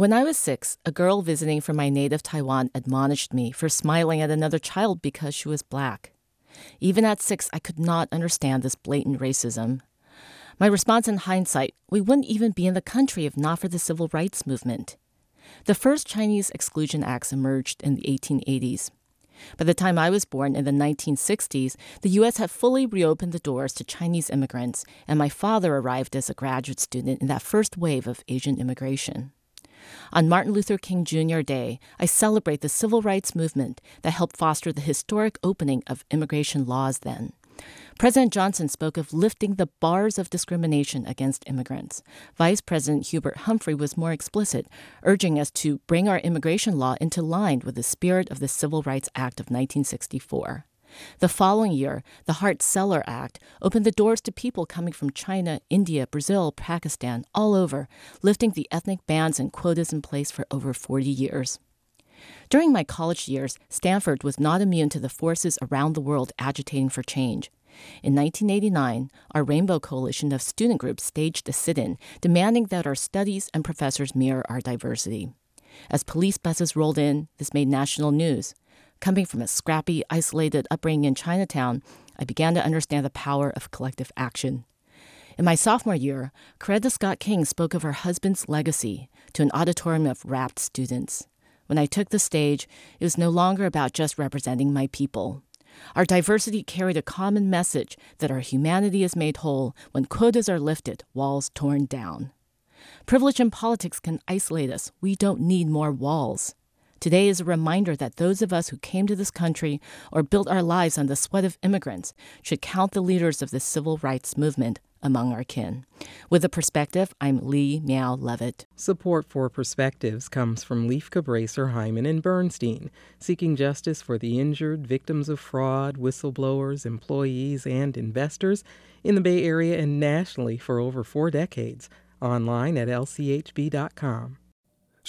When I was six, a girl visiting from my native Taiwan admonished me for smiling at another child because she was black. Even at six, I could not understand this blatant racism. My response in hindsight we wouldn't even be in the country if not for the civil rights movement. The first Chinese Exclusion Acts emerged in the 1880s. By the time I was born in the 1960s, the U.S. had fully reopened the doors to Chinese immigrants, and my father arrived as a graduate student in that first wave of Asian immigration. On Martin Luther King Jr. Day, I celebrate the civil rights movement that helped foster the historic opening of immigration laws then. President Johnson spoke of lifting the bars of discrimination against immigrants. Vice President Hubert Humphrey was more explicit, urging us to bring our immigration law into line with the spirit of the Civil Rights Act of 1964. The following year, the Hart-Celler Act opened the doors to people coming from China, India, Brazil, Pakistan, all over, lifting the ethnic bans and quotas in place for over 40 years. During my college years, Stanford was not immune to the forces around the world agitating for change. In 1989, our Rainbow Coalition of student groups staged a sit in demanding that our studies and professors mirror our diversity. As police buses rolled in, this made national news. Coming from a scrappy, isolated upbringing in Chinatown, I began to understand the power of collective action. In my sophomore year, Coretta Scott King spoke of her husband's legacy to an auditorium of rapt students. When I took the stage, it was no longer about just representing my people. Our diversity carried a common message that our humanity is made whole when quotas are lifted, walls torn down. Privilege in politics can isolate us. We don't need more walls. Today is a reminder that those of us who came to this country or built our lives on the sweat of immigrants should count the leaders of the civil rights movement among our kin. With a perspective, I'm Li Miao Lovett. Support for Perspectives comes from Lieff Cabraser, Heimann, and Bernstein, seeking justice for the injured, victims of fraud, whistleblowers, employees, and investors in the Bay Area and nationally for over four decades. Online at lchb.com.